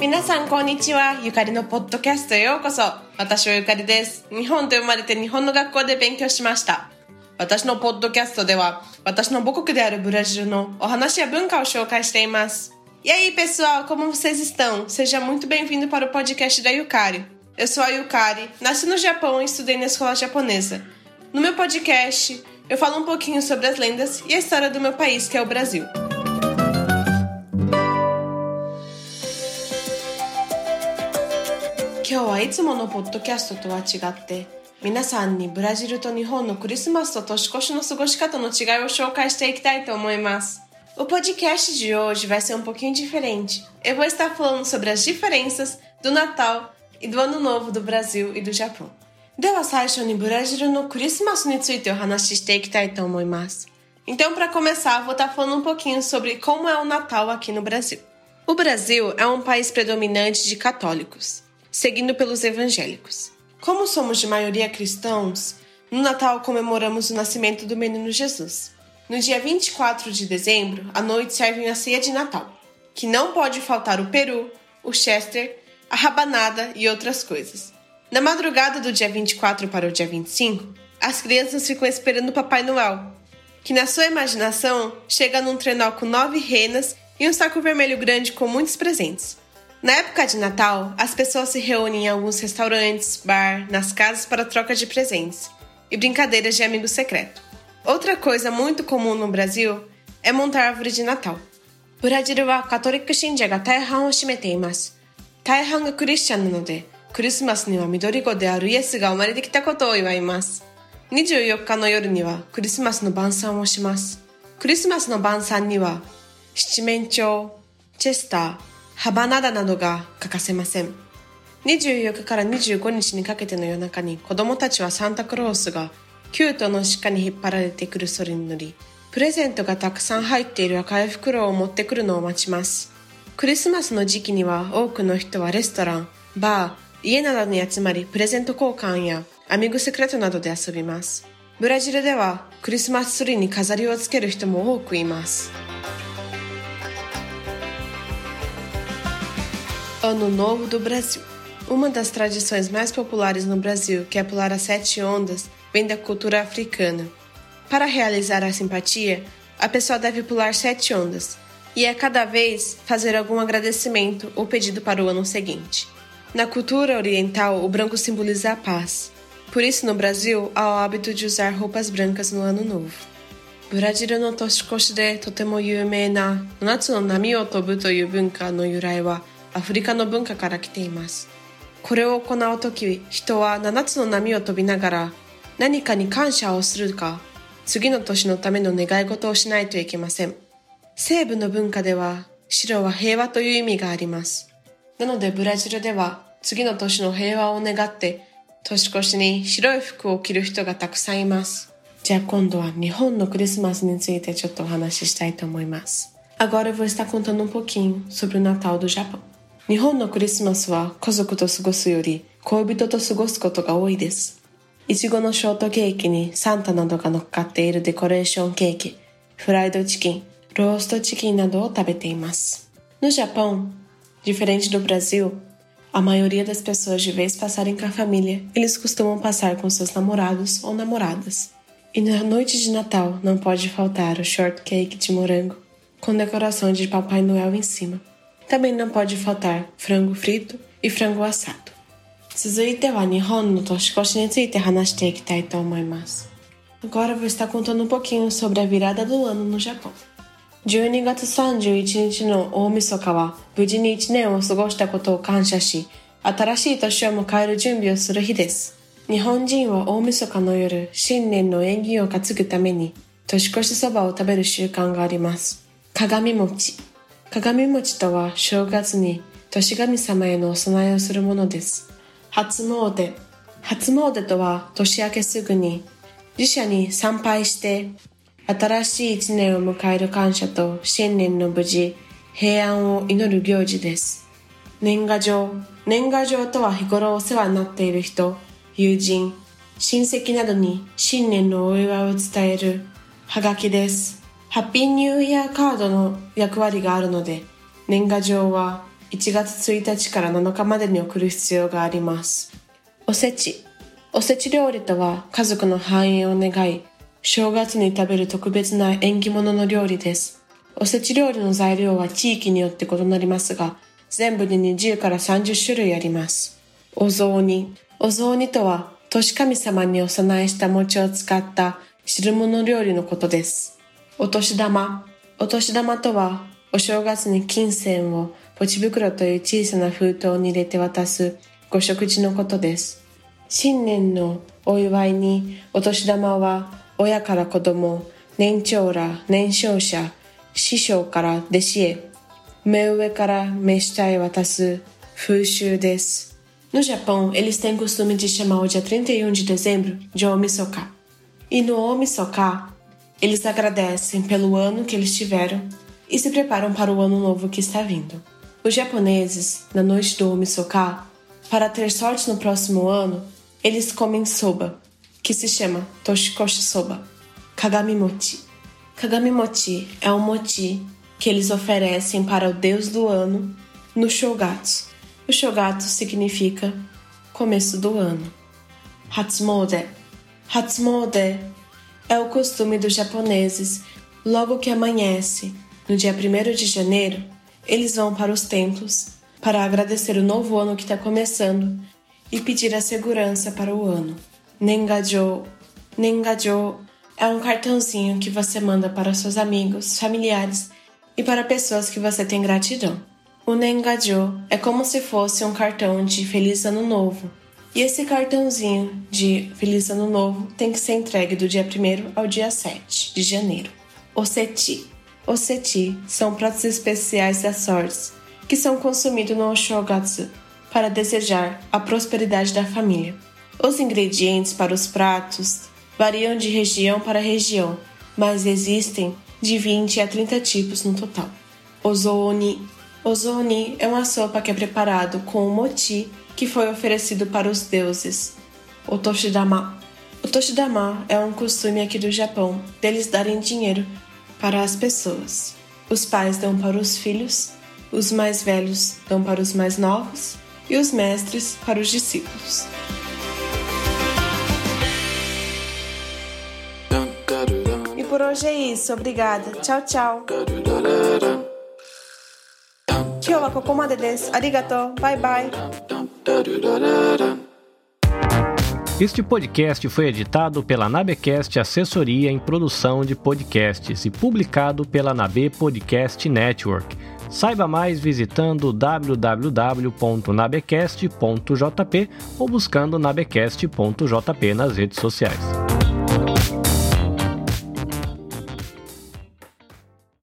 皆さんこんにちはゆかりのポッドキャストへようこそ私はゆかりです日本で生まれて日本の学校で勉強しました私のポッドキャストでは私の母国であるブラジルのお話や文化を紹介しています E aí, pessoal, como vocês estão? Seja muito bem-vindo para o podcast da Yukari. Eu sou a Yukari, nasci no Japão e estudei na escola japonesa. No meu podcast, eu falo um pouquinho sobre as lendas e a história do meu país, que é o Brasil. 今日はいつものポッドキャストとは違って皆さんにブラジルと日本のクリスマスと年越しの過ごし方の違いを紹介していきたいと思います。O podcast de hoje vai ser um pouquinho diferente. Eu vou estar falando sobre as diferenças do Natal e do Ano Novo do Brasil e do Japão. では最初にブラジルのクリスマスについてお話ししていきたいと思います。Então, para começar, vou estar falando um pouquinho sobre como é o Natal aqui no Brasil. O Brasil é um país predominante de católicos seguindo pelos evangélicos. Como somos de maioria cristãos, no Natal comemoramos o nascimento do menino Jesus. No dia 24 de dezembro, à noite servem a ceia de Natal, que não pode faltar o peru, o chester, a rabanada e outras coisas. Na madrugada do dia 24 para o dia 25, as crianças ficam esperando o Papai Noel, que na sua imaginação chega num trenó com nove renas e um saco vermelho grande com muitos presentes. Na época de Natal, as pessoas se reúnem em alguns restaurantes, bar, nas casas para troca de presentes e brincadeiras de amigo secreto. Outra coisa muito comum no Brasil é montar árvore de Natal. ブラジルはカトリック信者が大半を占めています。大半がクリスチャンなので、クリスマスには緑子であるイエスが生まれてきたことを祝います。24日の夜にはクリスマスの晩餐をします。クリスマスの晩餐には七面鳥、チェスター、 ハバナダなどが欠かせません。24日から25日にかけての夜中に子供たちはサンタクロースがキュートの鹿に引っ張られてくるそれに乗り、プレゼントがたくさん入っている赤い袋を持ってくるのを待ちます。クリスマスの時期には多くの人はレストラン、バー、家などに集まりプレゼント交換やアミグセクレットなどで遊びます。ブラジルではクリスマスツリーに飾りをつける人も多くいます。Ano Novo do Brasil. Uma das tradições mais populares no Brasil, que é pular as sete ondas, vem da cultura africana. Para realizar a simpatia, a pessoa deve pular sete ondas e a cada vez fazer algum agradecimento ou pedido para o ano seguinte. Na cultura oriental, o branco simboliza a paz. Por isso, no Brasil, há o hábito de usar roupas brancas no Ano Novo. ブラジルの年越しでとても有名な7つの波を飛ぶという文化の由来は アフリカの文化から来ています。これを行う時人は7つの波を飛びながら何かに感謝をするか次の年のための願い事をしないといけません。西部の文化では白は平和という意味があります。なのでブラジルでは次の年の平和を願って年越しに白い服を着る人がたくさんいます。じゃあ今度は日本のクリスマスについてちょっとお話ししたいと思います。Agora eu vou estar contando um pouquinho sobre o Natal do Japão. 日本のクリスマスは家族と過ごすより恋人と過ごすことが多いです。いちごのショートケーキにサンタなどが乗っかっているデコレーションケーキ、フライドチキン、ローストチキンなどを食べています。No Japão, diferente do Brasil, a maioria das pessoas de vez passarem com a família, eles costumam passar com seus namorados ou namoradas. E na noite de Natal não pode faltar o shortcake de morango, com decoração de Papai Noel em cima. Também não pode faltar frango frito e frango assado. 続いては日本の年越しについて話していきたいと思います。Agora vou estar contando um pouquinho sobre a virada do ano no Japão. 12月31日の大晦日は無事に1年を過ごしたことを感謝し、新しい年を迎える準備をする日です。日本人は大晦日の夜、新年の縁起を担ぐために年越しそばを食べる習慣があります。鏡餅。鏡餅とは正月に年神様へのお供えをするものです。初詣。初詣とは年明けすぐに自社に参拝して新しい一年を迎える感謝と新年の無事、平安を祈る行事です。年賀状。年賀状とは日頃お世話になっている人、友人、親戚などに新年のお祝いを伝えるはがきです。ハッピーニューイヤーカードの役割があるので、年賀状は1月1日から7日までに送る必要があります。おせち。おせち料理とは家族の繁栄を願い、正月に食べる特別な縁起物の料理です。おせち料理の材料は地域によって異なりますが、全部で20から30種類あります。お雑煮。お雑煮とは、年神様にお供えした餅を使った汁物料理のことです。お年玉。お年玉とは、お正月に金銭をポチ袋という小さな封筒に入れて渡すご食事のことです。新年のお祝いにお年玉は親から子供、年長ら年少者、師匠から弟子へ、目上から目下へ渡す風習です。No Japão, eles têm costume de chamar o dia 31 de dezembro de Omisoka. E no Omisoka, Eles agradecem pelo ano que eles tiveram e se preparam para o ano novo que está vindo. Os japoneses, na noite do Omisoka, para ter sorte no próximo ano, eles comem soba, que se chama Toshikoshi Soba, Kagami Mochi. Kagami Mochi é um mochi que eles oferecem para o deus do ano no Shogatsu. O Shogatsu significa começo do ano. Hatsumode. Hatsumode é o costume dos japoneses, logo que amanhece, no dia 1 de janeiro, eles vão para os templos para agradecer o novo ano que está começando e pedir a segurança para o ano. Nengajo. Nengajo é um cartãozinho que você manda para seus amigos, familiares e para pessoas que você tem gratidão. O Nengajo é como se fosse um cartão de Feliz Ano Novo e esse cartãozinho de Feliz Ano Novo tem que ser entregue do dia 1 ao dia 7 de janeiro. Oceti. Oceti são pratos especiais das sortes que são consumidos no Oshogatsu para desejar a prosperidade da família. Os ingredientes para os pratos variam de região para região, mas existem de 20 a 30 tipos no total. Ozoni. Ozoni é uma sopa que é preparado com o moti que foi oferecido para os deuses, o Toshidama. O Toshidama é um costume aqui do Japão deles darem dinheiro para as pessoas. Os pais dão para os filhos, os mais velhos dão para os mais novos e os mestres para os discípulos. E por hoje é isso. Obrigada. Tchau, tchau. 今日はここまでです。ありがとう。バイバイ。Este podcast foi editado pela Nabecast Assessoria em Produção de Podcasts e publicado pela Nabe Podcast Network. Saiba mais visitando www.nabecast.jp ou buscando nabecast.jp nas redes sociais.